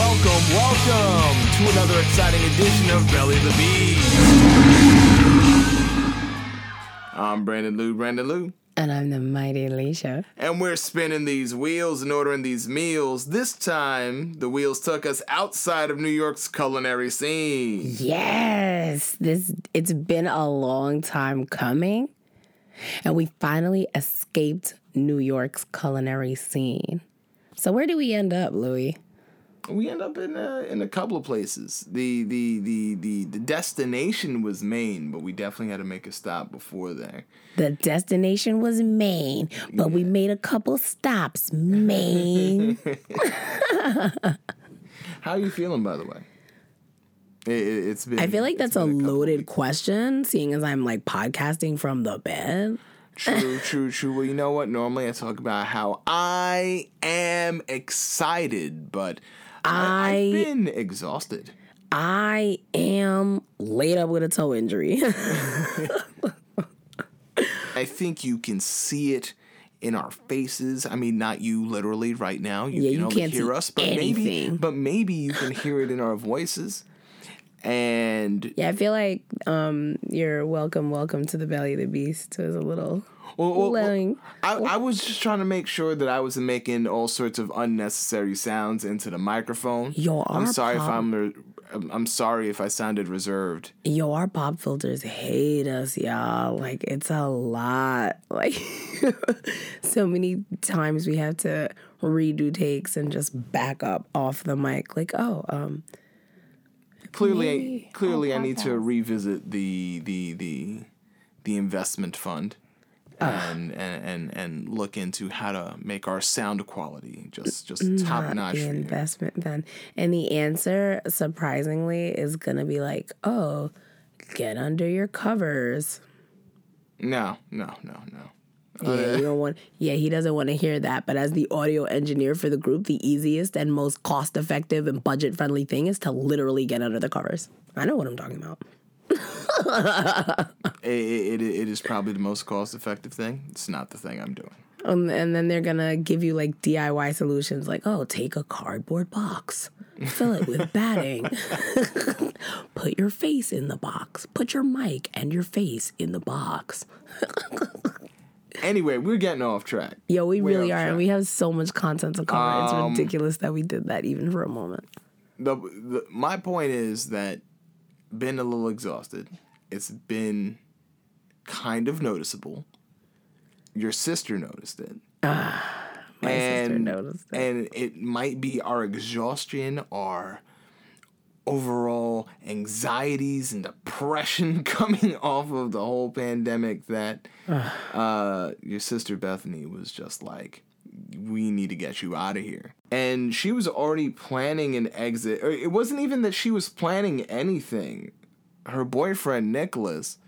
welcome, welcome to another exciting edition of Belly the Beast. I'm Brandon Lou, Brandon Lou. And I'm the mighty Alicia. And we're spinning these wheels and ordering these meals. This time, the wheels took us outside of New York's culinary scene. Yes, this it's been a long time coming, and we finally escaped New York's culinary scene. So where do we end up, Louis? We end up in a, in a couple of places. The, the the the the destination was Maine, but we definitely had to make a stop before there. The destination was Maine, but we made a couple stops. Maine. How are you feeling, by the way? It, has been. I feel like that's a, a loaded question, seeing as I'm like podcasting from the bed. True, true, true. Well, you know what? Normally I talk about how I am excited, but I, I've been exhausted. I am laid up with a toe injury. I think you can see it in our faces. I mean, not you literally right now. You yeah, can you can't hear us, but anything. maybe, but maybe you can hear it in our voices. And yeah, I feel like um, your welcome, welcome to the belly of the beast was a little well, well, well I, I, was just trying to make sure that I wasn't making all sorts of unnecessary sounds into the microphone. Yo, I'm sorry pop, if I'm. I'm sorry if I sounded reserved. Yo, our pop filters hate us, y'all. Like it's a lot. Like so many times we have to redo takes and just back up off the mic. Like, oh, um. Clearly, clearly, I need to revisit the the the the investment fund Ah. and, and and and look into how to make our sound quality just just mm, top notch. The investment then, and the answer surprisingly is gonna be like, oh, get under your covers. No, no, no, no. Yeah, you don't want. Yeah, he doesn't want to hear that. But as the audio engineer for the group, the easiest and most cost-effective and budget-friendly thing is to literally get under the covers. I know what I'm talking about. it, it, it is probably the most cost effective thing. It's not the thing I'm doing. Um, and then they're gonna give you like DIY solutions, like oh, take a cardboard box, fill it with batting, put your face in the box, put your mic and your face in the box. anyway, we're getting off track. Yo, we Way really are, track. and we have so much content to cover. Um, it's ridiculous that we did that even for a moment. The, the my point is that been a little exhausted. It's been kind of noticeable. Your sister noticed it. My and, sister noticed it. And it might be our exhaustion, our overall anxieties and depression coming off of the whole pandemic that uh, your sister Bethany was just like, we need to get you out of here. And she was already planning an exit. It wasn't even that she was planning anything. Her boyfriend, Nicholas,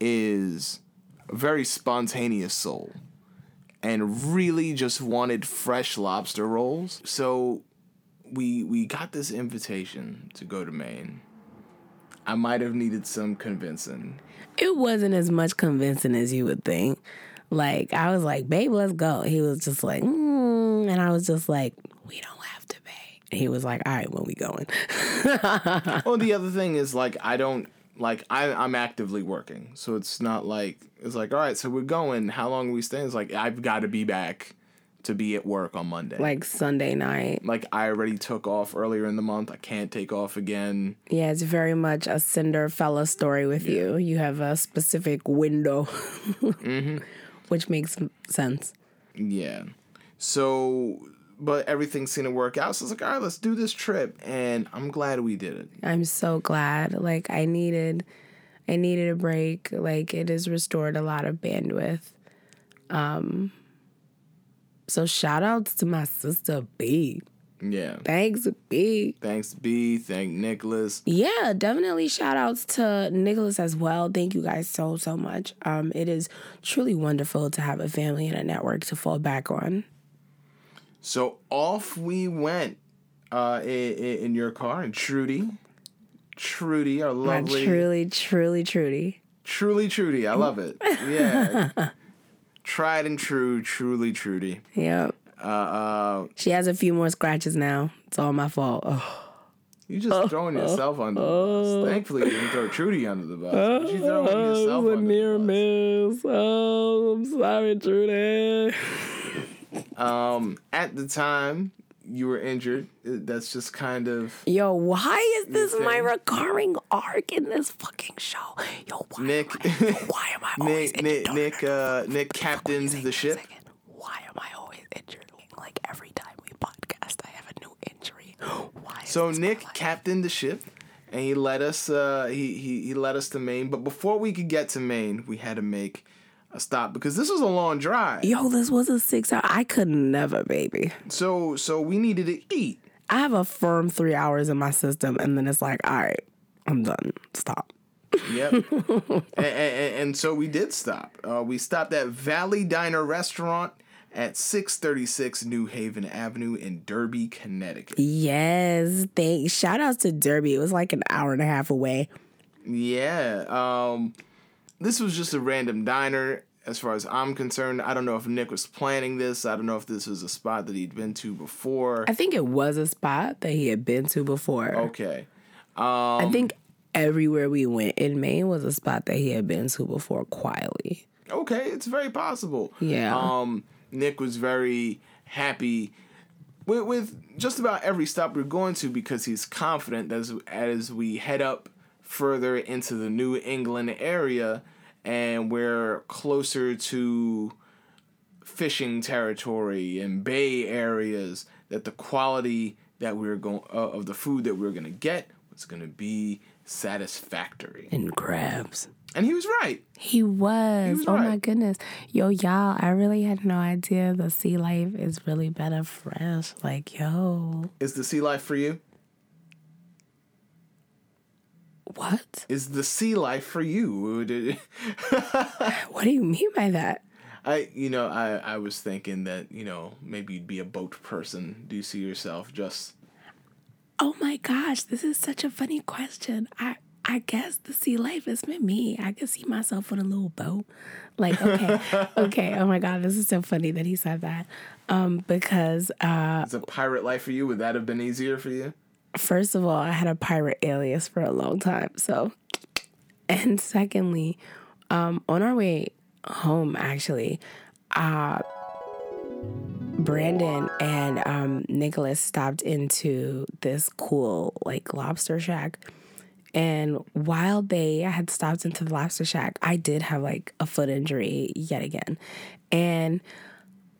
is a very spontaneous soul and really just wanted fresh lobster rolls. So we we got this invitation to go to Maine. I might have needed some convincing. It wasn't as much convincing as you would think. Like I was like, "Babe, let's go." He was just like, mm, and I was just like, "We don't have to pay." And he was like, "All right, when we going?" well, the other thing is like I don't like I I'm actively working, so it's not like it's like all right, so we're going. How long are we staying? It's like I've got to be back to be at work on Monday. Like Sunday night. Like I already took off earlier in the month. I can't take off again. Yeah, it's very much a Cinderella story with yeah. you. You have a specific window. mm-hmm which makes sense. Yeah. So, but everything seemed to work out. So it's like, all right, let's do this trip, and I'm glad we did it. I'm so glad. Like I needed, I needed a break. Like it has restored a lot of bandwidth. Um. So shout outs to my sister B. Yeah. Thanks, B. Thanks, B. Thank Nicholas. Yeah, definitely shout outs to Nicholas as well. Thank you guys so, so much. Um, it is truly wonderful to have a family and a network to fall back on. So off we went uh, in, in your car, and Trudy. Trudy, our lovely. My truly, truly, Trudy. Truly, Trudy. I love it. Yeah. Tried and true, truly, Trudy. Yep. Uh, uh, She has a few more scratches now. It's all my fault. Oh. you just throwing yourself under the bus. Thankfully, you didn't throw Trudy under the bus. but you throwing yourself Oh, it was a near the bus. miss. Oh, I'm sorry, Trudy. Um, at the time you were injured, uh, that's just kind of Yo, why is this my recurring arc in this fucking show? Yo, why Nick. Am I, why am I always Nick. Nick. Nick. Uh, Nick captains the ship. Why am I always injured? Like every time we podcast, I have a new injury. Why? is So Nick captained the ship, and he led us. Uh, he he he led us to Maine. But before we could get to Maine, we had to make a stop because this was a long drive. Yo, this was a six hour. I could never, baby. So so we needed to eat. I have a firm three hours in my system, and then it's like, all right, I'm done. Stop. Yep. and, and, and so we did stop. Uh, we stopped at Valley Diner Restaurant at 636 New Haven Avenue in Derby, Connecticut. Yes, thanks. Shout outs to Derby. It was like an hour and a half away. Yeah. Um, this was just a random diner. As far as I'm concerned, I don't know if Nick was planning this. I don't know if this was a spot that he'd been to before. I think it was a spot that he had been to before. Okay. I think everywhere we went in Maine was a spot that he had been to before quietly. Okay, it's very possible. Yeah. Um, Nick was very happy with, with just about every stop we're going to because he's confident as as we head up further into the New England area and we're closer to fishing territory and bay areas that the quality that we are going uh, of the food that we are going to get was going to be satisfactory. And crabs. And he was right. He was. was oh my goodness. Yo, y'all, I really had no idea the sea life is really better fresh. Like, yo, Is the sea life for you? what? Is the sea life for you? What do you mean by that? I, you know, I, I was thinking that, you know, maybe you'd be a boat person. Do you see yourself just Oh my gosh, this is such a funny question. I I guess the sea life is with me. I can see myself on a little boat. Like, okay, okay. Oh my god, this is so funny that he said that. Um, because uh is a pirate life for you? Would that have been easier for you? first of all, I had a pirate alias for a long time. So and secondly, um, on our way home actually, uh Brandon and um, Nicholas stopped into this cool like lobster shack. And while they had stopped into the lobster shack, I did have like a foot injury yet again. And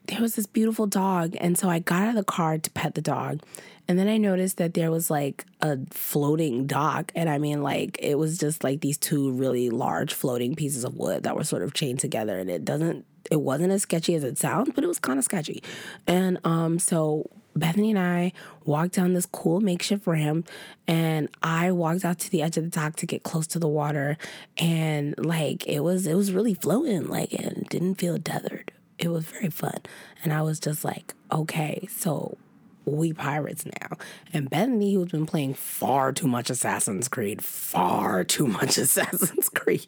there was this beautiful dog. And so I got out of the car to pet the dog. And then I noticed that there was like a floating dock. And I mean, like, it was just like these two really large floating pieces of wood that were sort of chained together. And it doesn't, it wasn't as sketchy as it sounds, but it was kind of sketchy. And um, so Bethany and I walked down this cool makeshift ramp, and I walked out to the edge of the dock to get close to the water, and like it was, it was really floating, like it didn't feel tethered. It was very fun, and I was just like, okay, so we pirates now. And Bethany, who's been playing far too much Assassin's Creed, far too much Assassin's Creed,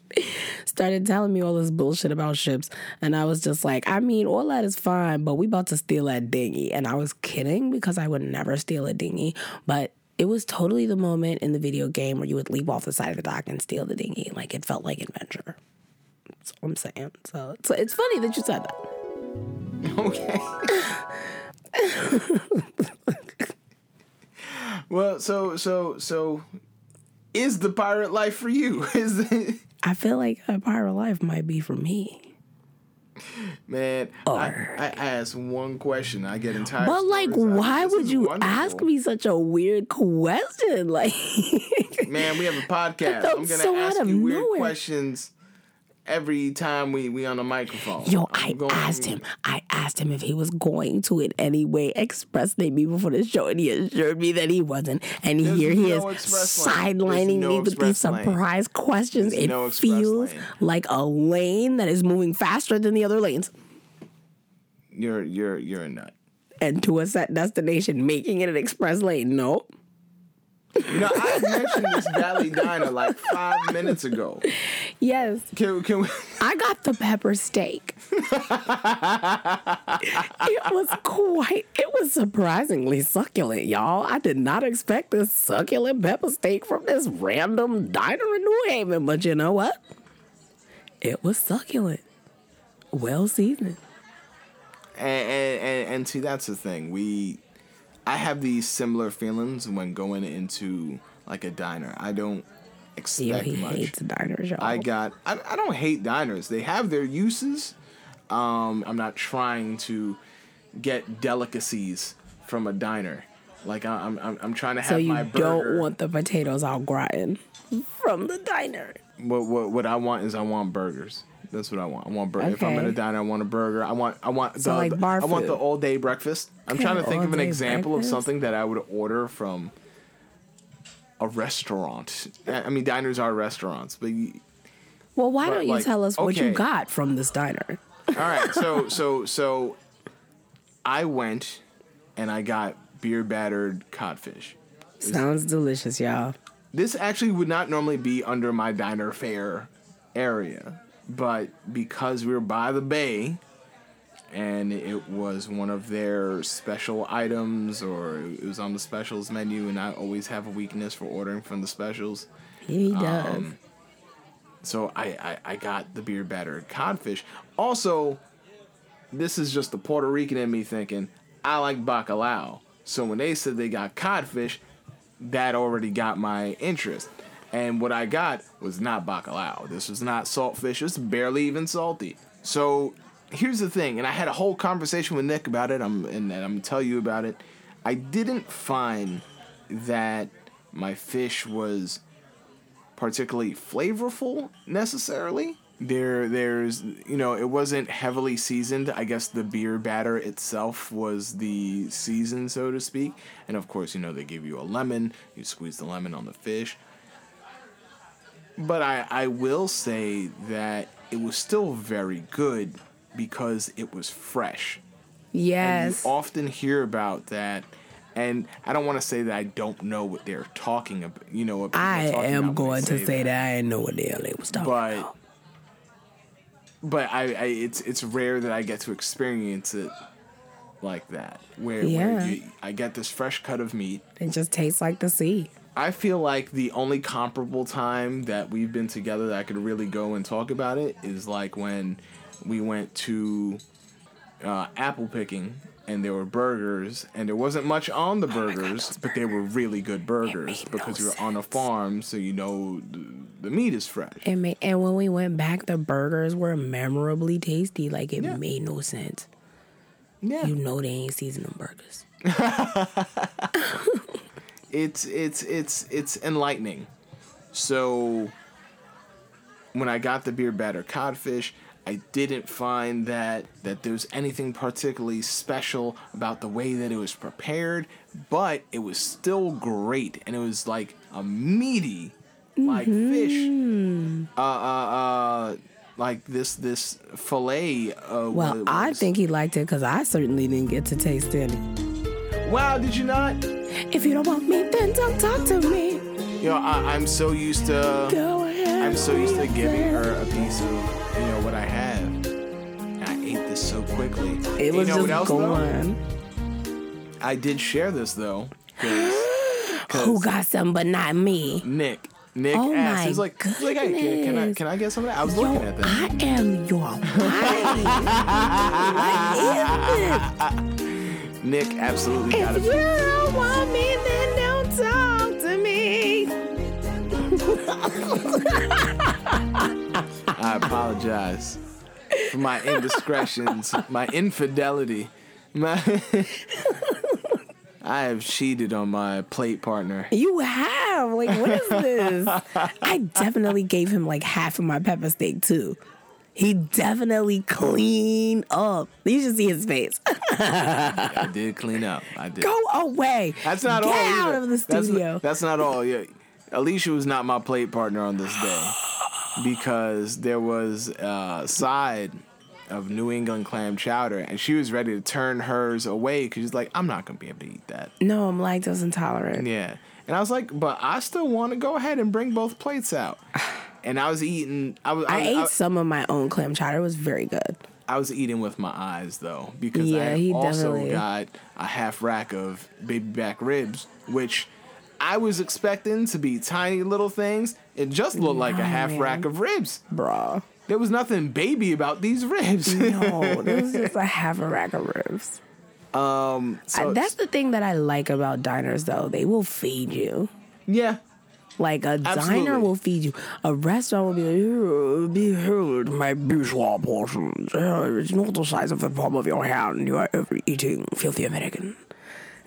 started telling me all this bullshit about ships. And I was just like, I mean, all that is fine, but we about to steal that dinghy. And I was kidding because I would never steal a dinghy. But it was totally the moment in the video game where you would leap off the side of the dock and steal the dinghy. Like it felt like adventure. That's what I'm saying. So it's, it's funny that you said that. Okay. well, so so so is the pirate life for you? Is it, I feel like a pirate life might be for me. man? I, I ask one question. I get entire. But like, stories out of it. why would you wonderful. ask me such a weird question? Like, Man, we have a podcast. felt I'm gonna so ask you weird nowhere. questions every time we we on the microphone. yo, I'm I asked him. I asked him if he was going to in any way express me before the show, and he assured me that he wasn't. And There's here he no is sidelining no me with these express lane. surprise questions. There's it no feels lane. like a lane that is moving faster than the other lanes. You're you're you're a nut. And to a set destination, making it an express lane. No. You know, I mentioned this Valley Diner like five minutes ago. Yes, Can, can we? I got the pepper steak. it was quite, it was surprisingly succulent, y'all. I did not expect this succulent pepper steak from this random diner in New Haven, but you know what? It was succulent, well seasoned. And, and, and, and see, that's the thing. We, I have these similar feelings when going into like a diner. I don't Yeah, expect he much. hates diners, y'all. I got. I, I don't hate diners. They have their uses. Um, I'm not trying to get delicacies from a diner. Like I, I'm, I'm, I'm trying to have my. so you my don't want the potatoes au gratin from the diner. what, what what I want is I want burgers. That's what I want. I want burger. If I'm at a diner, I want a burger. I want I want the, So, like, the- bar I want the all day breakfast. I'm Okay, trying to think of an example breakfast. of something that I would order from a restaurant. I mean, diners are restaurants, but you, Well, why But, don't you like, tell us what you got from this diner? All right, so so so I went and I got beer battered codfish. Sounds delicious, y'all. This actually would not normally be under my diner fare area, but because we were by the bay and it was one of their special items or it was on the specials menu and I always have a weakness for ordering from the specials. He does. Um, So I, I, I got the beer battered codfish. Also, this is just the Puerto Rican in me thinking, I like bacalao. So when they said they got codfish, that already got my interest. And what I got was not bacalao. This was not saltfish. It's barely even salty. So here's the thing, and I had a whole conversation with Nick about it. I'm and I'm gonna tell you about it. I didn't find that my fish was particularly flavorful necessarily. There, there's, you know, it wasn't heavily seasoned. I guess the beer batter itself was the season, so to speak. And of course, you know, they give you a lemon. You squeeze the lemon on the fish. But I, I will say that it was still very good because it was fresh. And yes. you often hear about that. And I don't want to say that I don't know what they're talking about. You know what I am going they to say that. I didn't know what the hell was talking But about. but I, I it's it's rare that I get to experience it like that, where, Yeah. where you, I get this fresh cut of meat. It just tastes like the sea. I feel like the only comparable time that we've been together that I could really go and talk about it is like when we went to uh, apple picking and there were burgers and there wasn't much on the burgers, but they were really good burgers because no you're on a farm, so you know the, the meat is fresh. And ma- and when we went back, the burgers were memorably tasty. Like it Yeah. made no sense. Yeah, You know they ain't seasoning burgers. it's it's it's it's enlightening. So when I got the beer batter codfish, I didn't find that that there was anything particularly special about the way that it was prepared, but it was still great and it was like a meaty like fish. Uh uh uh like this this fillet uh Well, I think he liked it because I certainly didn't get to taste any. Wow, did you not? If you don't want me, then don't talk to me. You know, I, I'm so used to Go ahead. I'm so used to giving her a piece of, you know, what I have. And I ate this so quickly. It was you know what just else, though? gone. I did share this though, because Who got some but not me? Nick, Nick Oh asked. He's like, he's like, hey, can, can I can I get some of that? I was Yo, looking at that. I am your wife. what is this? Nick absolutely got If it. you don't want me, then don't talk to me. I apologize for my indiscretions, my infidelity, my. I have cheated on my plate partner. You have. Like, what is this? I definitely gave him like half of my pepper steak too. He definitely cleaned up. You should see his face. I did clean up. I did. Go away. That's not Get all. out either. of the That's studio. not, that's not all. Yeah, Alicia was not my plate partner on this day because there was a side of New England clam chowder, and she was ready to turn hers away because she's like, "I'm not gonna be able to eat that." no, I'm lactose intolerant. Yeah, And I was like, but I still want to go ahead and bring both plates out. And I was eating. I was. I, I, ate I, some of my own clam chowder. It was very good. I was eating with my eyes though because I Yeah, he also definitely- got a half rack of baby back ribs, which I was expecting to be tiny little things. It just looked like a half man. rack of ribs. Bruh. There was nothing baby about these ribs. No, this was just a half a rack of ribs. um, so I- that's the thing that I like about diners, though. They will feed you. yeah, Like a Absolutely. diner will feed you. A restaurant will be like, "Here, be here, my bourgeois portions. Uh, It's not the size of the palm of your hand. You are ever eating filthy American.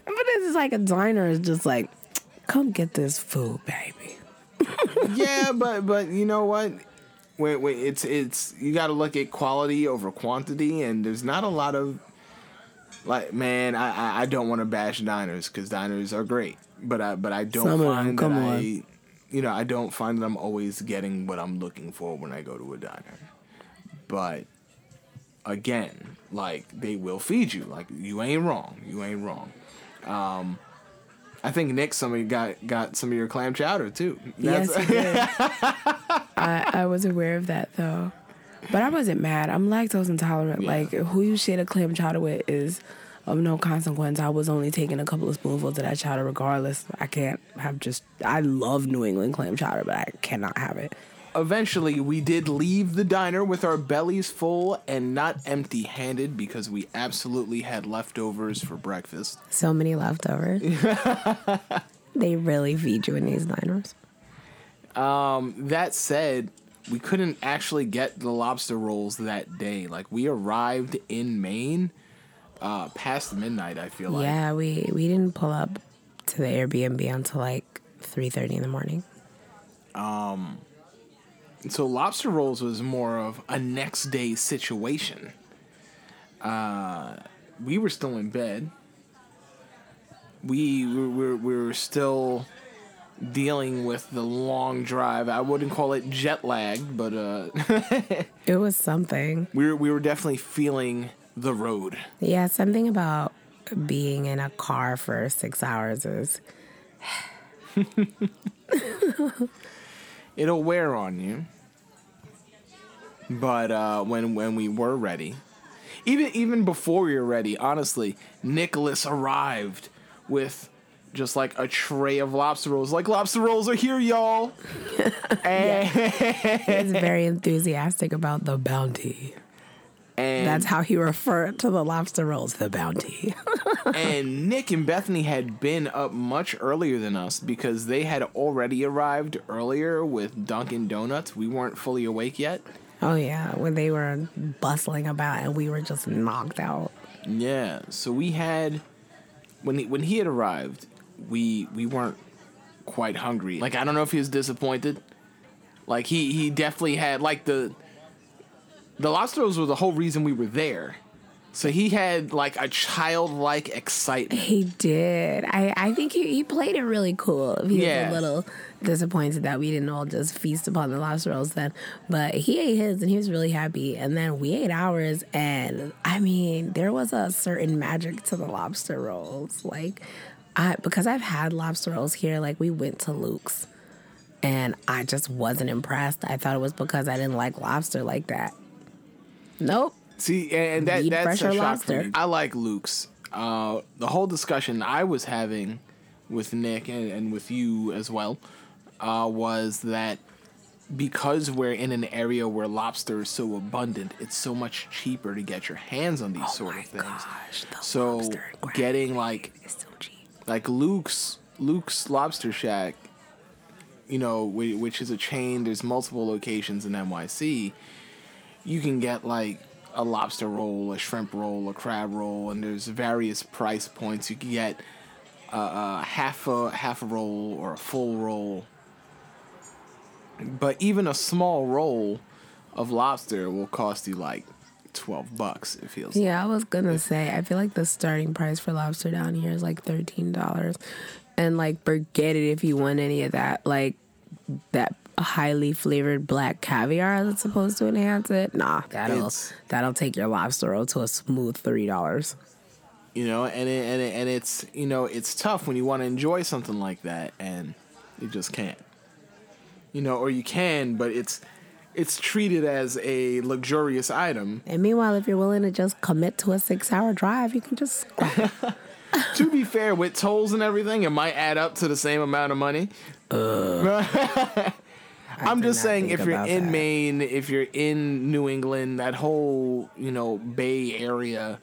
But this is like a diner is just like, come get this food, baby. yeah, but but you know what? Wait, wait. It's it's you got to look at quality over quantity, and there's not a lot of like man. I I, I don't want to bash diners because diners are great, but I but I don't them, find come that on. I you know I don't find that I'm always getting what I'm looking for when I go to a diner. But again, like they will feed you. Like you ain't wrong. You ain't wrong. Um, I think Nick, somebody got got some of your clam chowder too. Yes, he did. I, I was aware of that though. But I wasn't mad. I'm lactose intolerant. Yeah. Like who you share a clam chowder with is of no consequence. I was only taking a couple of spoonfuls of that chowder regardless. I can't have just I love New England clam chowder, but I cannot have it. Eventually, we did leave the diner with our bellies full and not empty handed because we absolutely had leftovers for breakfast. So many leftovers. they really feed you in these diners. Um, That said, we couldn't actually get the lobster rolls that day. Like, we arrived in Maine uh, past midnight, I feel like. yeah, we we didn't pull up to the Airbnb until like three thirty in the morning. Um. So, lobster rolls was more of a next day situation. Uh, we were still in bed. We we were, we were still dealing with the long drive. I wouldn't call it jet lag, but uh, It was something. we were we were definitely feeling the road. Yeah, something about being in a car for six hours is It'll wear on you. But uh, when when we were ready, even even before we were ready, honestly, Nicholas arrived with just like a tray of lobster rolls. Like lobster rolls are here, y'all. and, he's very enthusiastic about the bounty. And That's how he referred to the lobster rolls, the bounty. and Nick and Bethany had been up much earlier than us because they had already arrived earlier with Dunkin' Donuts. We weren't fully awake yet. oh yeah, when they were bustling about and we were just knocked out. Yeah, so we had when he, when he had arrived, we we weren't quite hungry. Like I don't know if he was disappointed. Like he he definitely had like the the lobster rolls were the whole reason we were there. So he had like a childlike excitement. He did. I, I think he, he played it really cool. He was a little disappointed that we didn't all just feast upon the lobster rolls then. But he ate his and he was really happy. And then we ate ours. And I mean, there was a certain magic to the lobster rolls. Like, I because I've had lobster rolls here, like we went to Luke's and I just wasn't impressed. I thought it was because I didn't like lobster like that. Nope. See, and that Eat that's a shock lobster. for me. I like Luke's. Uh, the whole discussion I was having with Nick and, and with you as well uh, was that because we're in an area where lobster is so abundant, it's so much cheaper to get your hands on these sort Oh my of things. gosh, so getting like so cheap. like Luke's Luke's Lobster Shack, you know, which is a chain. There's multiple locations in NYC. You can get like a lobster roll, a shrimp roll, a crab roll, and there's various price points. You can get uh, uh, half a half a roll or a full roll. But even a small roll of lobster will cost you like twelve bucks. It feels. like. Yeah, I was gonna say I feel like the starting price for lobster down here is like thirteen dollars, and like forget it if you want any of that like that highly flavored black caviar that's supposed to enhance it. Nah, that'll It's- that'll take your lobster roll to a smooth three dollars. You know, and it, and it, and it's you know it's tough when you want to enjoy something like that and you just can't. You know, or you can, but it's it's treated as a luxurious item. And meanwhile, if you're willing to just commit to a six hour drive, you can just. to be fair, with tolls and everything, it might add up to the same amount of money. I'm just saying, if you're in that. Maine, if you're in New England, that whole you know Bay Area,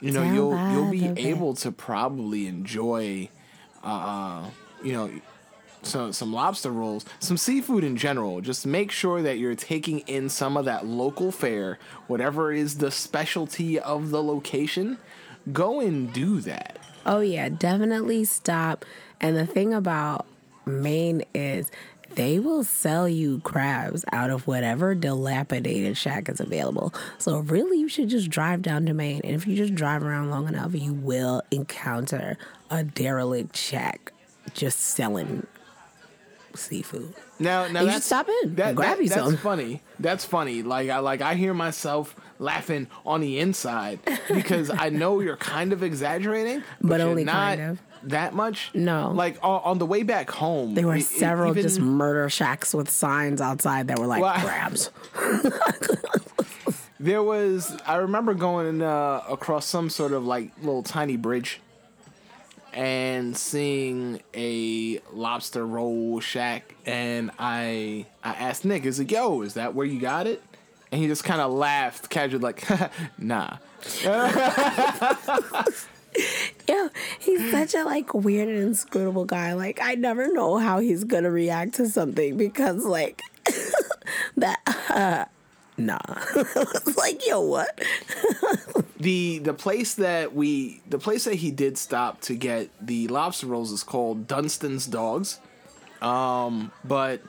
you know you'll you'll be able to probably enjoy, uh, you know, some some lobster rolls, some seafood in general. Just make sure that you're taking in some of that local fare, whatever is the specialty of the location. Go and do that. Oh yeah, definitely stop. And the thing about Maine is they will sell you crabs out of whatever dilapidated shack is available. So really you should just drive down to Maine. And if you just drive around long enough, you will encounter a derelict shack just selling seafood. Now, now You should that's, stop in That, grab that- you that's some. funny. That's funny. Like I like I hear myself laughing on the inside because I know you're kind of exaggerating, but, But only not kind of. That much. No. like on, on the way back home, There were several even- just murder shacks with signs outside that were like crabs. There was I remember going uh, across some sort of like little tiny bridge and seeing a lobster roll shack and I I asked Nick, is it yo, is that where you got it? And he just kind of laughed casually like, nah. Yeah, he's such a like weird and inscrutable guy. Like I never know how he's gonna react to something because like that. Uh, nah, like yo, what? The the place that we the place that he did stop to get the lobster rolls is called Dunston's Dogs. Um, but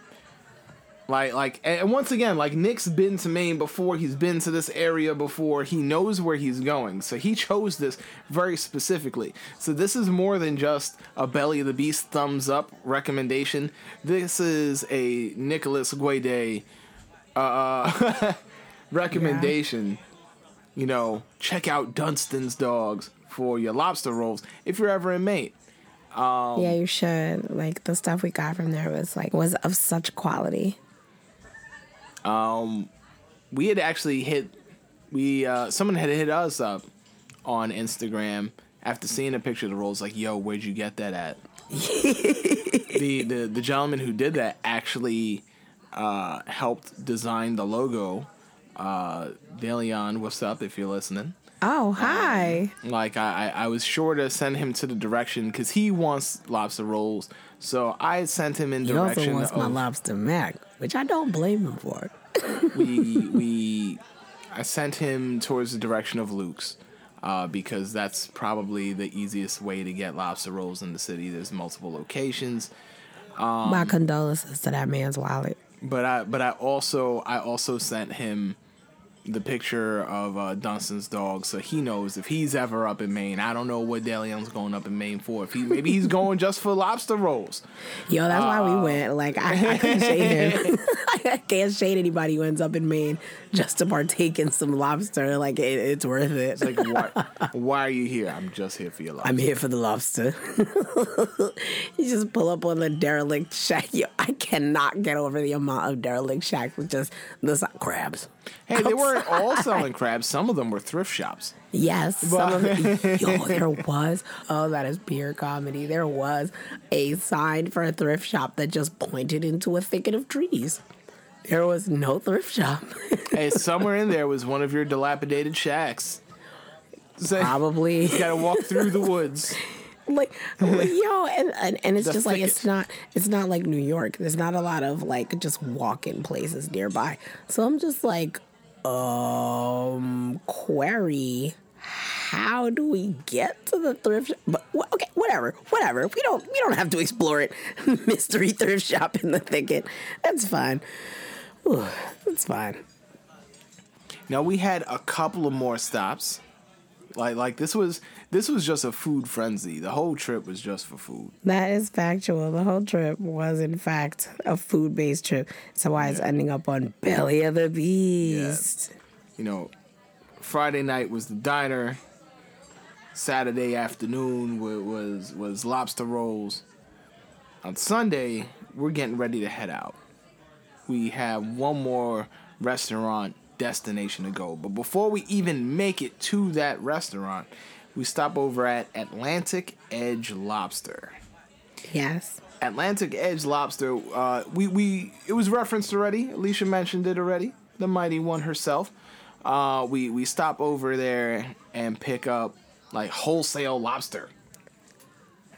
like like and once again, like Nick's been to Maine before, he's been to this area before, he knows where he's going. So he chose this very specifically. So this is more than just a belly of the beast thumbs up recommendation. This is a Nicholas Guede uh recommendation you know, check out Dunston's Dogs for your lobster rolls if you're ever in Maine. yeah, you should. Like the stuff we got from there was like was of such quality. We had actually hit, we uh, someone had hit us up on Instagram after seeing a picture of the rolls, like, "Yo, where'd you get that at?" the, the the gentleman who did that actually uh, helped design the logo. Uh, Deleon, what's up? If you're listening. Oh, hi. Like I, I I was sure to send him to the direction because he wants lobster rolls. So I sent him in he also direction wants my lobster mac, which I don't blame him for. we we I sent him towards the direction of Luke's. Uh, because that's probably the easiest way to get lobster rolls in the city. There's multiple locations, my condolences to that man's wallet. but I but I also I also sent him the picture of uh, Dunston's dog, so he knows if he's ever up in Maine. I don't know what DeLeon's going up in Maine for. If he maybe he's going just for lobster rolls. Yo, that's why we went. Like I, I couldn't shade him. I can't shade anybody who ends up in Maine just to partake in some lobster. Like it, it's worth it. It's like why, why are you here? I'm just here for your lobster. I'm here for the lobster. you just pull up on the derelict shack. Yo, I cannot get over the amount of derelict shacks with just the crabs. Hey, they weren't all selling crabs. Some of them were thrift shops. Yes, some of it. Yo, there was. Oh, that is pure comedy. There was a sign for a thrift shop that just pointed into a thicket of trees. There was no thrift shop. Hey, somewhere in there was one of your dilapidated shacks. So, Probably. you gotta walk through the woods. Like yo and, and and it's The just like it's not it's not like new york. There's not a lot of like just walk-in places nearby. So i'm just like um query how do we get to the thrift shop? but okay whatever whatever. We don't we don't have to explore it. Mystery thrift shop in the thicket. That's fine. Whew, that's fine. Now we had a couple of more stops. Like like this was this was just a food frenzy. The whole trip was just for food. That is factual. The whole trip was, in fact, a food based trip. So why it's ending up on Belly of the Beast. Yeah. You know, Friday night was the diner. Saturday afternoon wa- was was lobster rolls. On Sunday, we're getting ready to head out. We have one more restaurant destination to go, but before we even make it to that restaurant, we stop over at Atlantic Edge Lobster. Yes. Atlantic Edge Lobster. Uh, we we it was referenced already. Alicia mentioned it already. The mighty one herself. Uh, we we stop over there and pick up like wholesale lobster.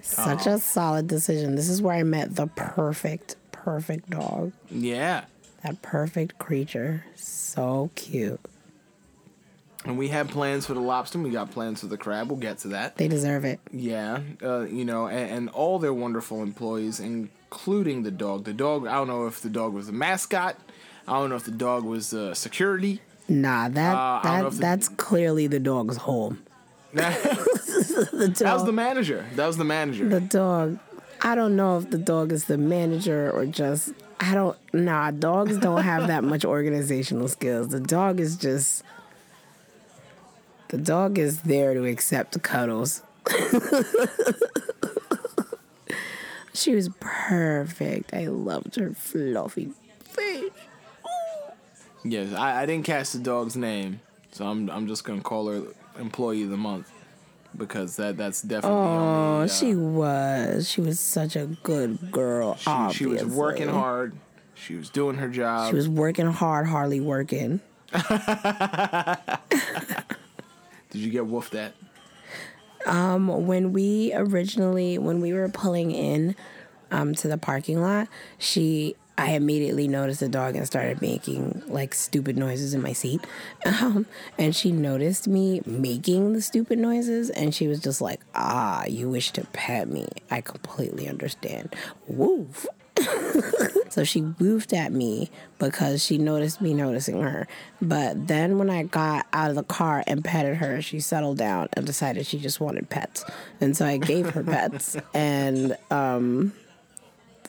Such a solid decision. This is where I met the perfect, perfect dog. Yeah, That perfect creature. So cute. And we had plans for the lobster. We got plans for the crab. We'll get to that. They deserve it. Yeah, uh, you know, and, and all their wonderful employees, including the dog. The dog. I don't know if the dog was a mascot. I don't know if the dog was uh, security. Nah, that Uh, I don't know that the- that's clearly the dog's home. The dog, That was the manager. That was the manager. the dog. I don't know if the dog is the manager or just I don't nah, dogs don't have that much organizational skills. The dog is just the dog is there to accept cuddles. she was perfect. I loved her fluffy face. Yes, I, I didn't catch the dog's name, so I'm I'm just gonna call her employee of the month because that that's definitely. Oh, on the, uh, she was. She was such a good girl. she, she was obviously. working hard. She was doing her job. She was working hard, hardly working. Did you get woofed at? Um, when we originally, when we were pulling in, um, to the parking lot, she, I immediately noticed the dog and started making like stupid noises in my seat. Um, and she noticed me making the stupid noises, and she was just like, "Ah, you wish to pet me? I completely understand." Woof. So she woofed at me because she noticed me noticing her. But then when I got out of the car and petted her, she settled down and decided she just wanted pets. And so I gave her pets. And um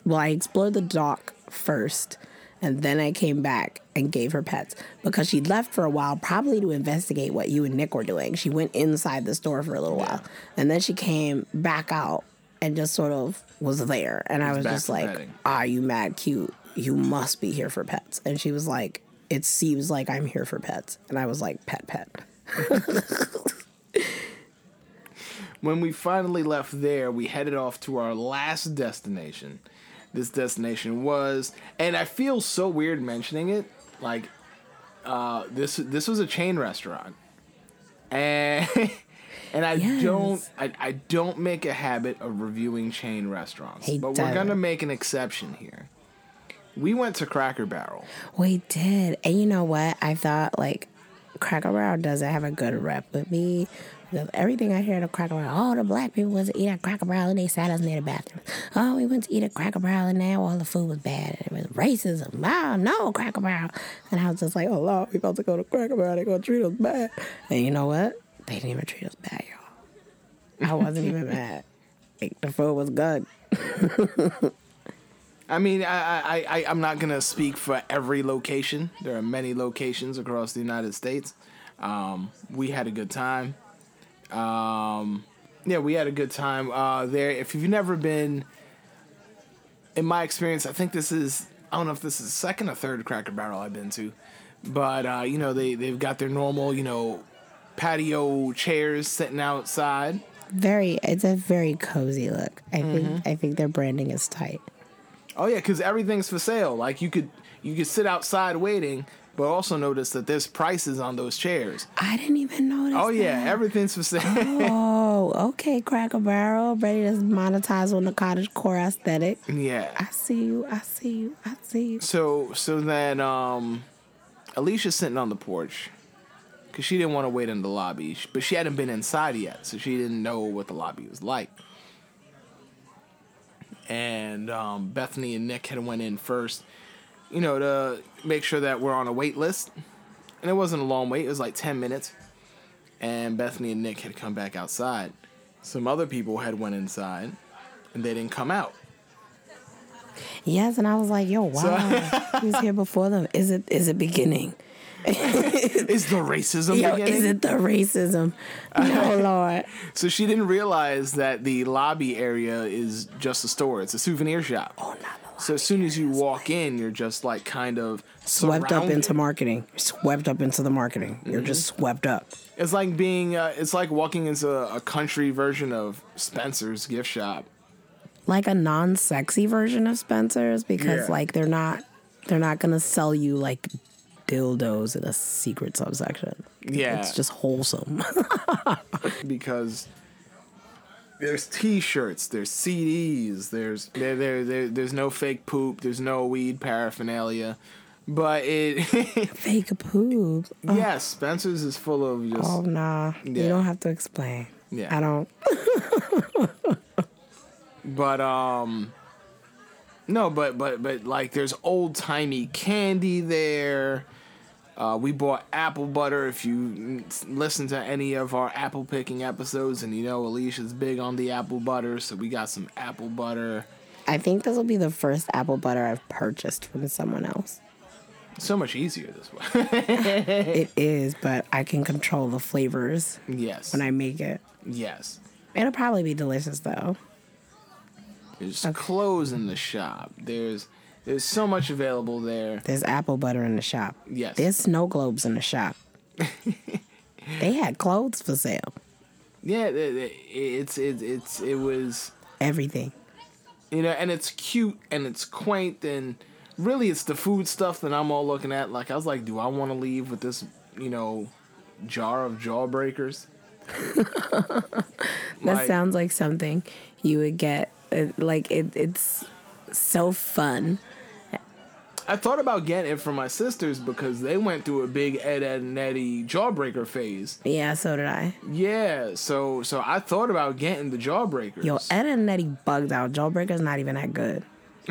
well, I explored the dock first and then I came back and gave her pets because she left for a while, probably to investigate what you and Nick were doing. She went inside the store for a little while, and then she came back out and just sort of was there. And I Was just like, petting. "Are you mad cute? You must be here for pets." And she was like, "It seems like I'm here for pets," and I was like, "Pet, pet." When we finally left there, we headed off to our last destination. This destination was, and I feel so weird mentioning it. Like, uh, this this was a chain restaurant, and and I Yes. don't I, I don't make a habit of reviewing chain restaurants, but we're gonna make an exception here. We went to Cracker Barrel. We did. And you know what? I thought like Cracker Barrel doesn't have a good rep with me. Because everything I hear at Cracker Barrel, oh, the black people went to eat at Cracker Barrel and they sat us near the bathroom. Oh, we went to eat at Cracker Barrel and now all the food was bad. And it was racism. Oh, no, Cracker Barrel. And I was just like, oh, Lord, we about to go to Cracker Barrel. They're going to treat us bad. And you know what? They didn't even treat us bad, y'all. I wasn't even mad. Like, the food was good. I mean, I, I, I, I'm not gonna speak for every location. There are many locations across the United States. Um, we had a good time. Um, yeah, we had a good time uh, there. If you've never been, in my experience, I think this is I don't know if this is second or third Cracker Barrel I've been to, but uh, you know they they've got their normal you know patio chairs sitting outside. Very, it's a very cozy look. I think, I think their branding is tight. Oh yeah, because everything's for sale. Like you could you could sit outside waiting, but also notice that there's prices on those chairs. I didn't even notice. Oh yeah, that. everything's for sale. Oh, okay, Cracker Barrel, ready to monetize on the cottage core aesthetic. yeah. I see you. I see you. I see you. So so then um, Alicia's sitting on the porch because she didn't want to wait in the lobby, but she hadn't been inside yet, so she didn't know what the lobby was like. And um, Bethany and Nick had went in first, you know, to make sure that we're on a wait list. And it wasn't a long wait; it was like ten minutes. And Bethany and Nick had come back outside. Some other people had went inside, and they didn't come out. Yes, and I was like, yo, wow, he was here before them. Is it? Is it beginning? is the racism Yo, beginning? is it the racism? No, Lord. So she didn't realize that the lobby area is just a store. It's a souvenir shop. Oh, not the So as soon as you walk in, you're just like kind of Swept up into marketing. Swept up into the marketing. You're just swept up. It's like being. Uh, it's like walking into a country version of Spencer's gift shop. Like a non-sexy version of Spencer's because Yeah. like they're not they're not gonna sell you like dildos in a secret subsection. Yeah. It's just wholesome. because there's T-shirts, there's CDs, there's there, there, there there's no fake poop, there's no weed paraphernalia, but it Fake poop. yes, Spencer's is full of just Oh nah. Yeah. You don't have to explain. Yeah. I don't but um no, but but but like there's old timey candy there. Uh, we bought apple butter. If you listen to any of our apple picking episodes, and you know Alicia's big on the apple butter, so we got some apple butter. I think this will be the first apple butter I've purchased from someone else. So much easier this way. It is, but I can control the flavors yes. when I make it. yes. It'll probably be delicious though. There's clothes in the shop. There's there's so much available there. There's apple butter in the shop. Yes. There's snow globes in the shop. they had clothes for sale. Yeah, it, it, it's it, it's it was Everything. you know, and it's cute and it's quaint and really it's the food stuff that I'm all looking at. Like I was like, do I want to leave with this, you know, jar of jawbreakers? That Like- sounds like something you would get. Like it, it's so fun. I thought about getting it for my sisters because they went through a big Ed, Ed and Eddy jawbreaker phase. Yeah, so did I. Yeah, so so I thought about getting the jawbreakers. Yo, Ed and Eddy bugged out. Jawbreaker's not even that good.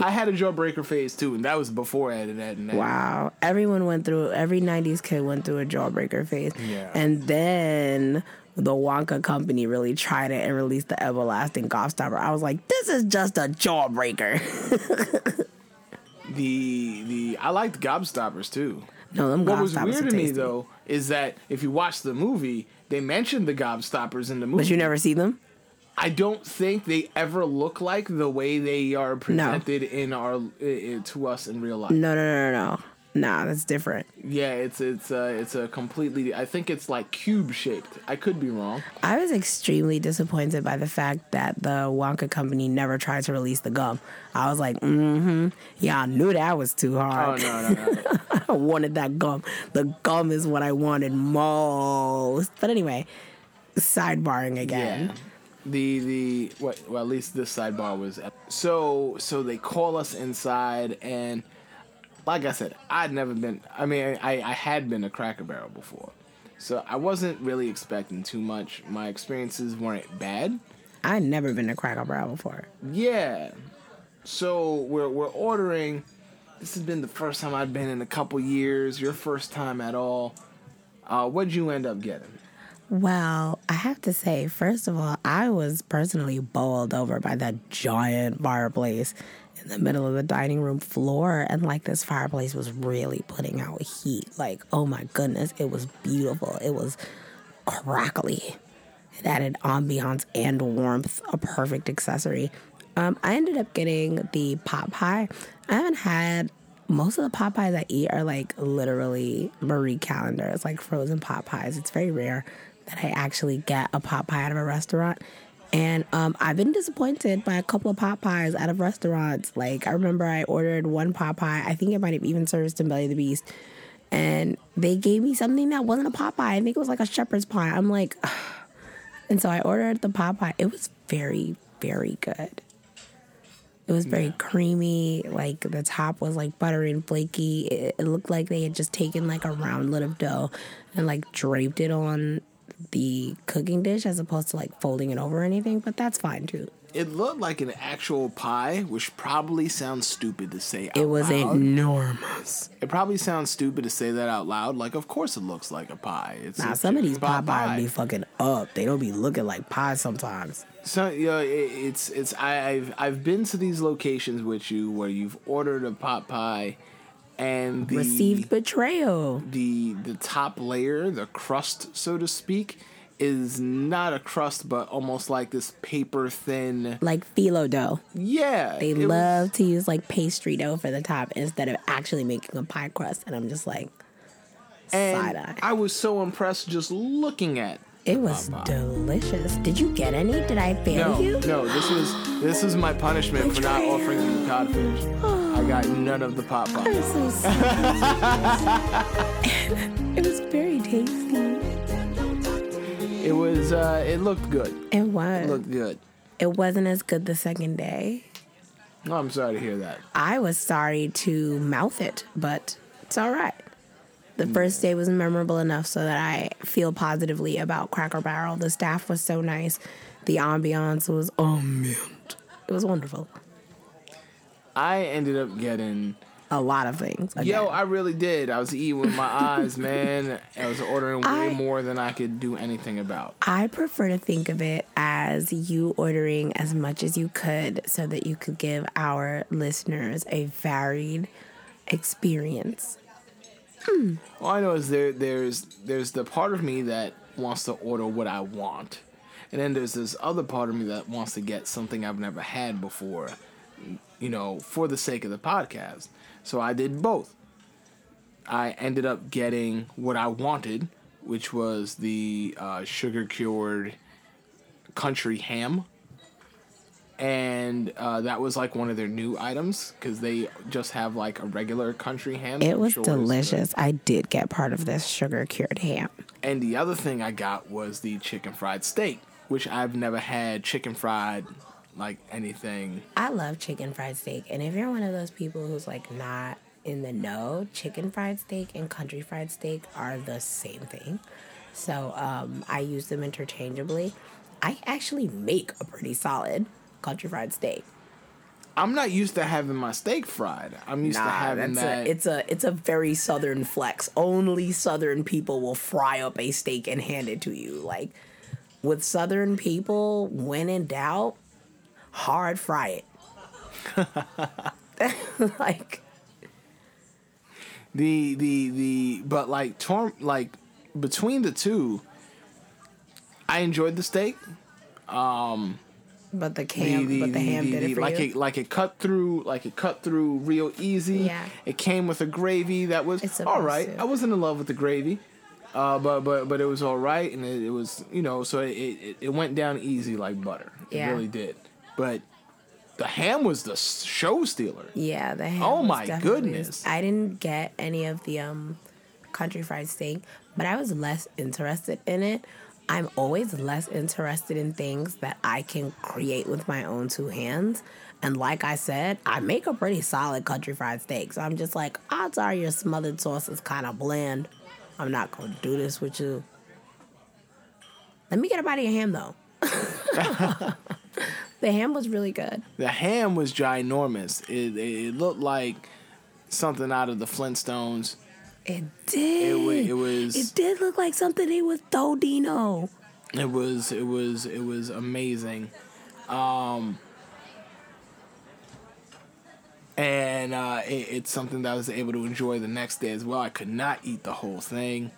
I had a jawbreaker phase too, and that was before Ed and Ed and Eddy. Wow. Everyone went through every 90s kid went through a jawbreaker phase. Yeah. And then the Wonka company really tried it and released the everlasting Gobstopper. I was like, this is just a jawbreaker. The the I liked Gobstoppers too. no, them What was weird to me though is that if you watch the movie, they mentioned the Gobstoppers in the movie. But you never see them? I don't think they ever look like the way they are presented in our i- to us in real life. No, no, no, no, no. Nah, that's different. Yeah, it's it's uh, it's a completely. I think it's like cube shaped. I could be wrong. I was extremely disappointed by the fact that the Wonka company never tried to release the gum. I was like, mm-hmm. Yeah, I knew that was too Oh hard. no no no. no. I wanted that gum. The gum is what I wanted most. But anyway, sidebarring again. Yeah. The the what well at least this sidebar was so so they call us inside and like I said I'd never been I mean I I had been a Cracker Barrel before. So I wasn't really expecting too much. My experiences weren't bad. I'd never been to Cracker Barrel before. yeah. So we're we're ordering. This has been the first time I'd been in a couple years your first time at all. Uh what'd you end up getting? Well, I have to say, first of all, I was personally bowled over by that giant fireplace in the middle of the dining room floor. And like this fireplace was really putting out heat. Like, oh my goodness, it was beautiful. It was crackly. It added ambiance and warmth, a perfect accessory. Um, I ended up getting the pot pie. I haven't had most of the pot pies I eat are like literally Marie Callender's, like frozen pot pies. It's very rare that I actually get a pot pie out of a restaurant. And um, I've been disappointed by a couple of pot pies out of restaurants. Like I remember I ordered one pot pie. I think it might have even serviced in Belly the Beast. And they gave me something that wasn't a pot pie. I think it was like a shepherd's pie. I'm like, and so I ordered the pot pie. It was very, very good. It was very creamy. Like the top was like buttery and flaky. It, it looked like they had just taken like a roundlet of dough and like draped it on the cooking dish as opposed to like folding it over or anything. But that's fine too. it looked like an actual pie which probably sounds stupid to say out It was loud. enormous. It probably sounds stupid to say that out loud. Like, of course it looks like a pie. It's it's some of these pot pies be fucking up. They don't be looking like pies sometimes. So you know, it, it's it's I, I've I've been to these locations with you where you've ordered a pot pie, and the Received betrayal. the the top layer, the crust, so to speak, is not a crust, but almost like this paper thin. Like phyllo dough. Yeah, They it was- love to use like pastry dough for the top instead of actually making a pie crust. And I'm just like, side and eye. I was so impressed just looking at. It was delicious. Did you get any? Did I fail No, you? no, this was this was my punishment for not offering you the codfish. I got none of the pop pop. I'm so sorry. it was very tasty. It was. uh It looked good. It was. It looked good. It wasn't as good the second day. Oh, I'm sorry to hear that. I was sorry to mouth it, but it's all right. The first day was memorable enough so that I feel positively about Cracker Barrel. The staff was so nice. The ambiance was oh man, it was wonderful. I ended up getting. A lot of things. again. Yo, I really did. I was eating with my eyes, man. I was ordering way I- more than I could do anything about. I prefer to think of it as you ordering as much as you could so that you could give our listeners a varied experience. All I know is there there's there's the part of me that wants to order what I want. And then there's this other part of me that wants to get something I've never had before, you know, for the sake of the podcast. So I did both. I ended up getting what I wanted, which was the uh, sugar cured country ham. And uh, that was like one of their new items because they just have like a regular country ham. It was sure delicious. I did get part of this sugar cured ham. And the other thing I got was the chicken fried steak, which I've never had chicken fried like anything. I love chicken fried steak. And if you're one of those people who's like not in the know, chicken fried steak and country fried steak are the same thing. So um, I use them interchangeably. I actually make a pretty solid country fried steak. I'm not used to having my steak fried. I'm used to having that's that. a, it's a it's a very southern flex. Only southern people will fry up a steak and hand it to you. Like with southern people, when in doubt, hard fry it. like the the the but like torn like between the two, I enjoyed the steak. Um, but the The, cam the, but the, ham the- did the- it for like you. it like it cut through like it cut through real easy. Yeah. It came with a gravy that was all to. I wasn't in love with the gravy. Uh, but but but it was all right, and it, it was you know so it, it it went down easy like butter. Yeah. It really did. But the ham was the show stealer. Yeah, the ham. Oh my goodness. I didn't get any of the um country fried steak, but I was less interested in it. I'm always less interested in things that I can create with my own two hands. And like I said, I make a pretty solid country fried steak. So I'm just like, odds are your smothered sauce is kind of bland. I'm not going to do this with you. Let me get a bite of your ham though. the ham was really good. The ham was ginormous. It, it looked like something out of the Flintstones. It did. It, wa- it was It did look like something they was Dino. it was it was it was amazing. Um and uh, it, it's something that I was able to enjoy the next day as well. I could not eat the whole thing,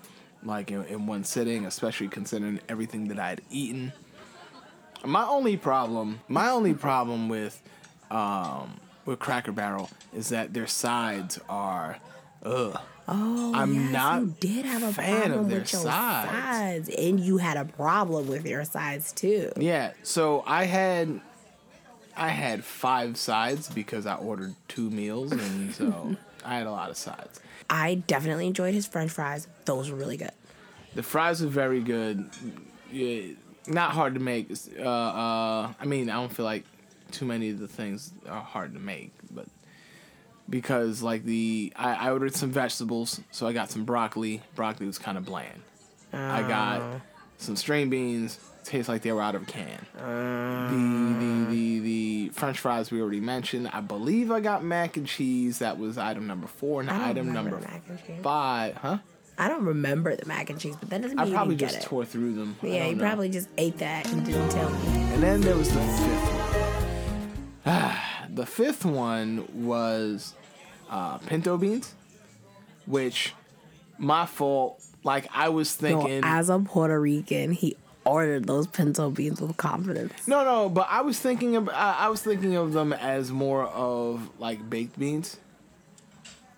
like in, in one sitting, especially considering everything that I had eaten. My only problem, my only problem with um, with Cracker Barrel is that their sides are, ugh. Oh, I'm yes, not You did have a fan of problem their with your sides. sides. and you had a problem with your sides too. Yeah, so I had I had five sides because I ordered two meals and so I had a lot of sides. I definitely enjoyed his French fries. Those were really good. The fries were very good. Yeah, not hard to make. Uh, uh, I mean, I don't feel like too many of the things are hard to make, but because like the I, I ordered some vegetables, so I got some broccoli. Broccoli was kind of bland. I got some string beans. Tastes like they were out of a can. the, the the the French fries we already mentioned. I believe I got mac and cheese. That was item number four, and I don't item number the mac and cheese. five. Huh? I don't remember the mac and cheese, but that doesn't mean I probably you just get tore through them. Yeah, you know. probably just ate that and didn't tell me. And then there was the fifth one. Ah, the fifth one was uh, pinto beans. which my fault. Like I was No, thinking. as a Puerto Rican, he ordered those pinto beans with confidence. no, no, but I was thinking of I I was thinking of them as more of like baked beans,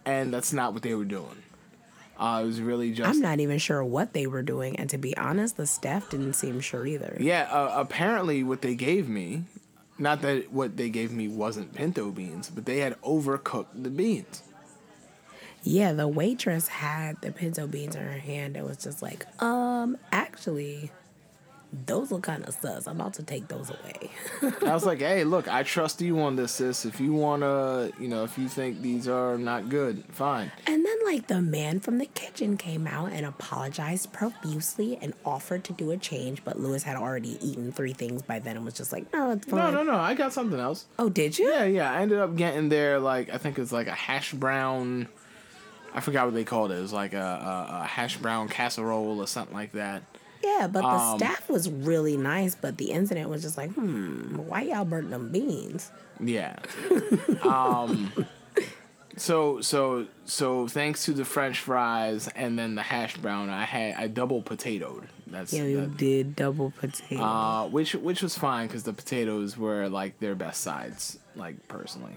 and that's not what they were doing. Uh, it was really just I'm not even sure what they were doing, and to be honest, the staff didn't seem sure either. Yeah, uh, apparently what they gave me, not that what they gave me wasn't pinto beans, but they had overcooked the beans. Yeah, the waitress had the pinto beans in her hand and was just like, um, actually, those look kind of sus. I'm about to take those away. I was like, hey, look, I trust you on this, sis. If you wanna, you know, if you think these are not good, fine. And then, like, the man from the kitchen came out and apologized profusely and offered to do a change, but Lewis had already eaten three things by then and was just like, no, it's No, fine. no, no, I got something else. Oh, did you? Yeah, yeah, I ended up getting there like I think it's like a hash brown. I forgot what they called it. It was like a, a, a hash brown casserole or something like that. Yeah, but the Um, staff was really nice, but the incident was just like, hmm, why y'all burnt them beans? Yeah. um so so so thanks to the french fries and then the hash brown I had I double potatoed. That's Yeah, you that- did double potato. uh which which was fine cuz the potatoes were like their best sides like personally.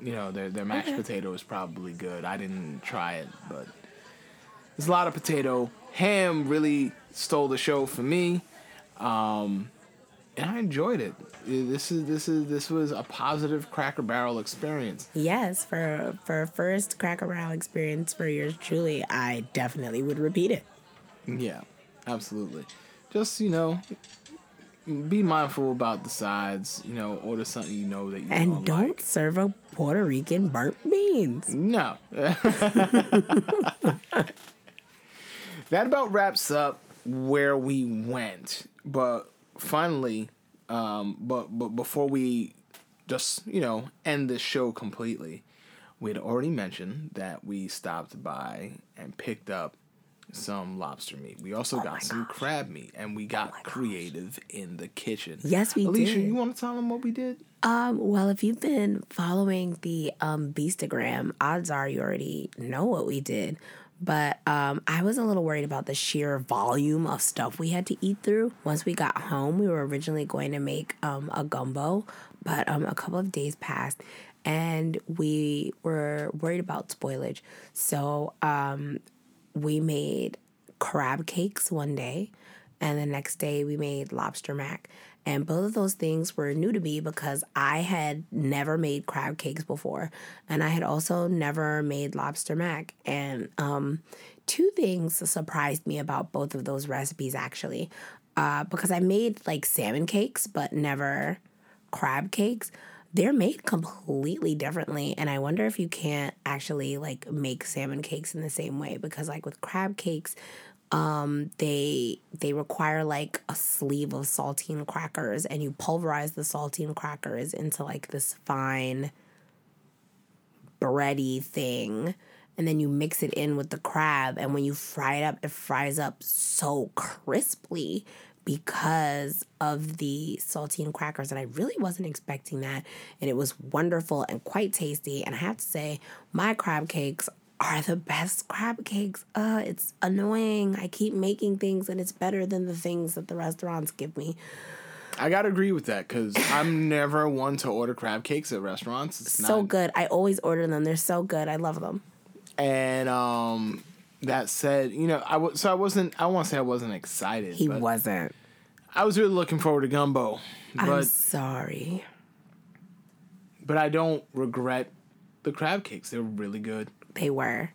You know, their their mashed Okay. potato is probably good. I didn't try it, but there's a lot of potato. Ham really stole the show for me. Um and I enjoyed it. This is this is this was a positive Cracker Barrel experience. yes, for for a first Cracker Barrel experience for yours truly, I definitely would repeat it. Yeah, absolutely. Just you know, be mindful about the sides. You know, order something you know that you And don't, don't like. serve a Puerto Rican burnt beans. No. that about wraps up where we went. But finally, um, but but before we just you know end this show completely, we had already mentioned that we stopped by and picked up some lobster meat. We also Oh got some gosh. crab meat, and we got gosh. creative in the kitchen. Yes, we Alicia, did. you want to tell them what we did? Um, well, if you've been following the um Beastagram, odds are you already know what we did. But um, I was a little worried about the sheer volume of stuff we had to eat through. Once we got home, we were originally going to make um, a gumbo, but um, a couple of days passed and we were worried about spoilage. So um, we made crab cakes one day and the next day we made lobster mac and both of those things were new to me because i had never made crab cakes before. And i had also never made lobster mac. And um, two things surprised me about both of those recipes actually. Uh, because i made like salmon cakes but never crab cakes. They're made completely differently. And i wonder if you can't actually like make salmon cakes in the same way because like with crab cakes um they they require like a sleeve of saltine crackers and you pulverize the saltine crackers into like this fine bready thing and then you mix it in with the crab and when you fry it up it fries up so crisply because of the saltine crackers and I really wasn't expecting that and it was wonderful and quite tasty and I have to say my crab cakes are the best crab cakes. Uh it's annoying. I keep making things and it's better than the things that the restaurants give me. I gotta agree with that because I'm never one to order crab cakes at restaurants. It's So not, good. I always order them. They're so good. I love them. And um, that said, you know, I was so I wasn't. I won't say I wasn't excited. He but wasn't. I was really looking forward to gumbo, I'm sorry. but I don't regret the crab cakes. They're really good, They were.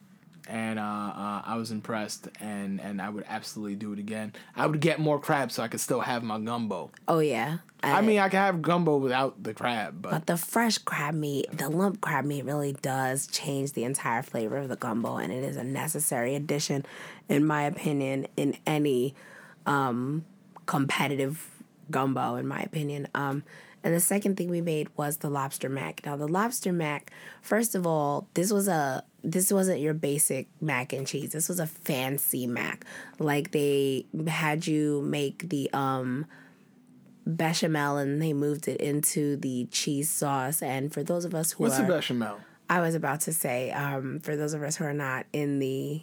and uh, uh, I was impressed. And and I would absolutely do it again. I would get more crab so I could still have my gumbo. Oh yeah. I mean, I could have gumbo without the crab, but But the fresh crab meat, the lump crab meat really does change the entire flavor of the gumbo and it is a necessary addition in my opinion in any um competitive gumbo in my opinion. Um and the second thing we made was the lobster mac. Now the lobster mac, first of all, this was a this wasn't your basic mac and cheese. This was a fancy mac. Like they had you make the um bechamel and they moved it into the cheese sauce. And for those of us who what's are the bechamel? I was about to say, um, for those of us who are not in the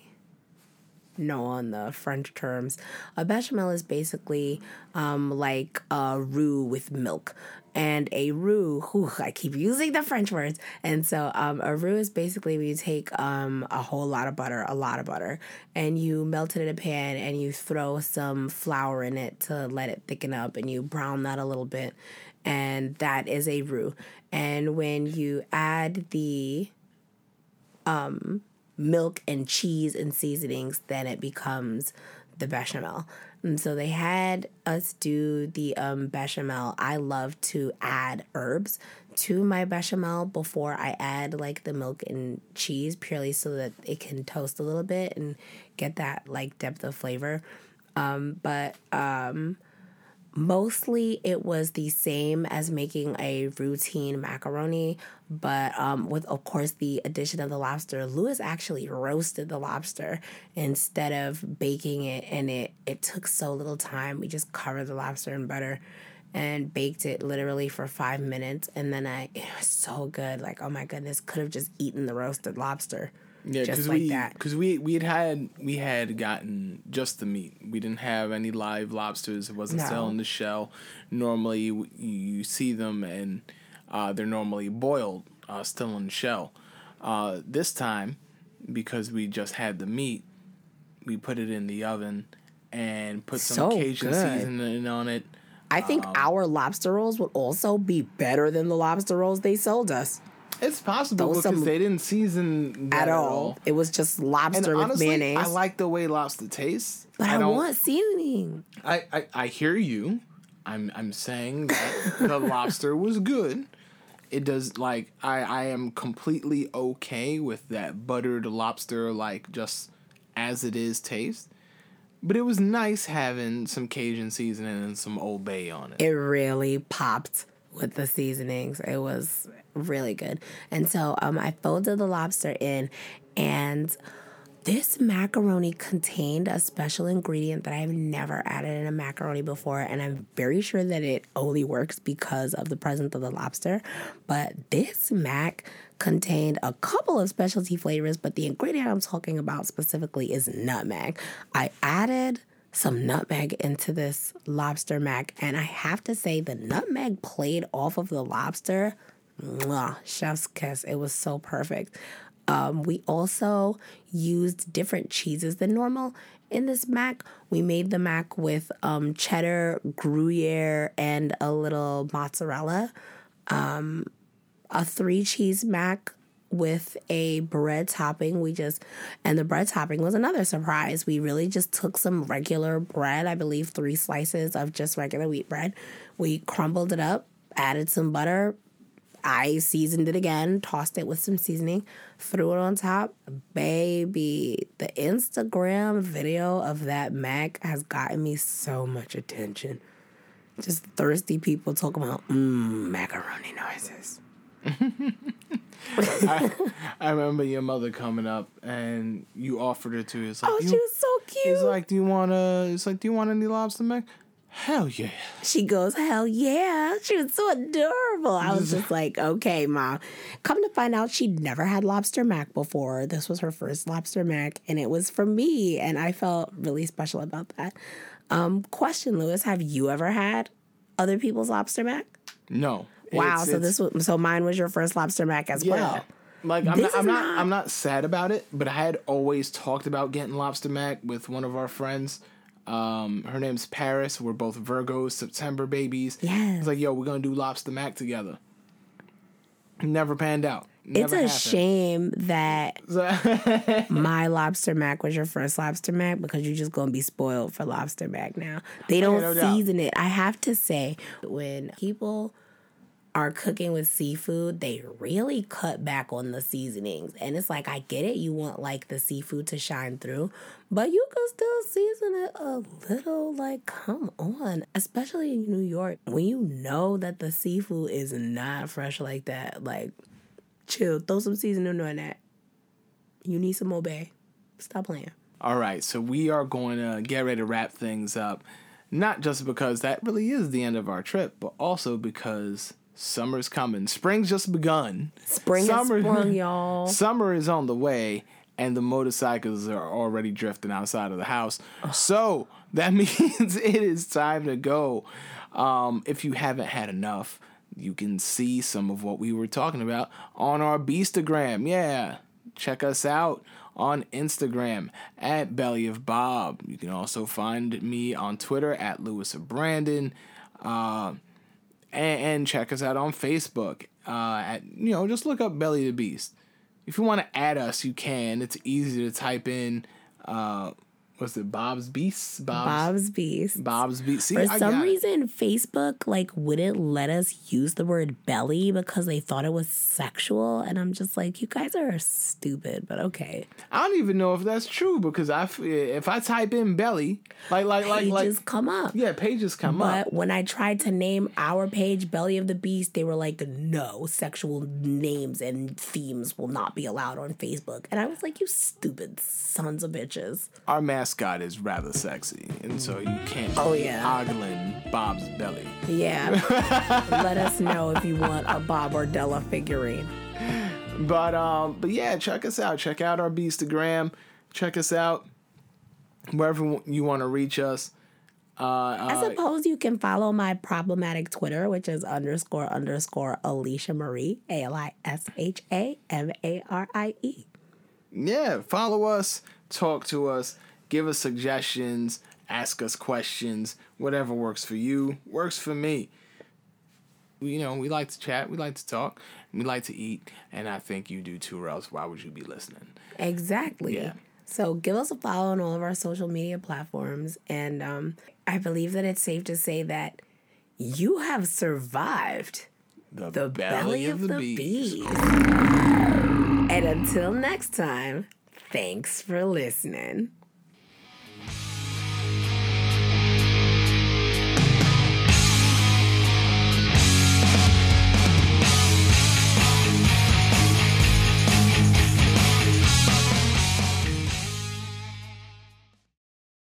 know on the French terms, a bechamel is basically um, like a roux with milk. And a roux, whew, I keep using the French words. And so um, a roux is basically where you take um, a whole lot of butter, a lot of butter, and you melt it in a pan and you throw some flour in it to let it thicken up and you brown that a little bit. And that is a roux. And when you add the um, milk and cheese and seasonings, then it becomes the bechamel. And so they had us do the um, bechamel. I love to add herbs to my bechamel before I add like the milk and cheese, purely so that it can toast a little bit and get that like depth of flavor. Um, but um, mostly it was the same as making a routine macaroni but um, with of course the addition of the lobster lewis actually roasted the lobster instead of baking it and it it took so little time. We just covered the lobster in butter and baked it literally for five minutes and then i it was so good. Like oh my goodness could have just eaten the roasted lobster Yeah, just because like we that. because we we had had we had gotten just the meat. We didn't have any live lobsters. It wasn't No. still in the shell. Normally, you, you see them and uh, they're normally boiled, uh, still in the shell. Uh, this time, because we just had the meat, we put it in the oven and put some So Cajun good. seasoning on it. i think Um, our lobster rolls would also be better than the lobster rolls they sold us It's possible because they didn't season that at all. It was just And lobster with honestly, mayonnaise. I like the way lobster tastes. but I, don't- want seasoning. I, I, I hear you. I'm I'm saying that the lobster was good. It does like I, I am completely okay with that buttered lobster like just as it is taste. But it was nice having some Cajun seasoning and some Old Bay on it. It really popped with the seasonings. It was really good. And so um, I folded the lobster in, and this macaroni contained a special ingredient that I've never added in a macaroni before. And I'm very sure that it only works because of the presence of the lobster. But this mac contained a couple of specialty flavors, but the ingredient I'm talking about specifically is nutmeg. I added some nutmeg into this lobster mac, and I have to say the nutmeg played off of the lobster. Mwah, chef's kiss. It was so perfect. Um, we also used different cheeses than normal in this mac. We made the mac with um, cheddar, Gruyere, and a little mozzarella. Um, a three cheese mac with a bread topping. We just, and the bread topping was another surprise. We really just took some regular bread, I believe three slices of just regular wheat bread. We crumbled it up, added some butter. I seasoned it again, tossed it with some seasoning, threw it on top. Baby, the Instagram video of that mac has gotten me so much attention. Just thirsty people talking about mmm macaroni noises. I remember your mother coming up and you offered it to her. It's like, Oh, you, she was so cute. it's like, do you want to? It's like, do you want any lobster mac? Hell yeah. She goes, hell yeah. She was so adorable. I was just like, okay, mom. Come to find out, she'd never had lobster mac before. This was her first lobster mac, and it was for me. And I felt really special about that. Um, question, Lewis, have you ever had other people's lobster mac? No. Wow. It's- so it's- this was so mine was your first lobster mac as Yeah. well. Like I'm not, I'm not, not- I'm not sad about it, but I had always talked about getting lobster mac with one of our friends. Um, her name's Paris. We're both Virgos, September babies. Yeah. It's like, yo, we're gonna do lobster mac together. Never panned out. It's a happened. shame that my lobster mac was your first lobster mac because you're just gonna be spoiled for lobster mac now. They don't no doubt. season it. I have to say, when people are cooking with seafood, they really cut back on the seasonings. And it's like I get it, you want like the seafood to shine through, but you can still season it a little. Like, come on. Especially in New York, when you know that the seafood is not fresh like that, like chill, throw some seasoning on that. You need some Old Bay. Stop playing. All right, so we are going to get ready to wrap things up. Not just because that really is the end of our trip, but also because Summer's coming. Spring's just begun. Spring has sprung, y'all. Summer is on the way, and the motorcycles are already drifting outside of the house. So that means it is time to go. Um, if you haven't had enough, you can see some of what we were talking about on our Beastagram. Yeah, check us out on Instagram at Belly of Bob. You can also find me on Twitter at Lewis of Brandon. Uh, and, and check us out on Facebook. Uh, at you know, just look up Belly the Beast. If you want to add us, you can. It's easy to type in. Uh, what's it? Bob's Beast. Bob's, Bob's Beast. Bob's Beast. For some reason, Facebook like wouldn't let us use the word belly because they thought it was sexual, and I'm just like, you guys are stupid, but okay. I don't even know if that's true because I if I type in belly, like like like pages like come up. Yeah, pages come but up. But when I tried to name our page Belly of the Beast, they were like, no, sexual names and themes will not be allowed on Facebook, and I was like, you stupid sons of bitches. Our mascot is rather sexy, and so you can't oh, yeah. ogling Bob's belly. Yeah. Let us know if you want a Bob or Della figurine. But um, but yeah, check us out. Check out our Beastagram. Check us out wherever you want to reach us. Uh, I suppose you can follow my problematic Twitter, which is underscore underscore Alicia Marie, A L I S H A M A R I E. Yeah, follow us, talk to us, give us suggestions, ask us questions. Whatever works for you works for me. You know, we like to chat, we like to talk, we like to eat, and I think you do too, or else why would you be listening? Exactly. Yeah. So give us a follow on all of our social media platforms. And um, I believe that it's safe to say that you have survived the, the belly, belly, of, of the, the beast. And until next time, thanks for listening.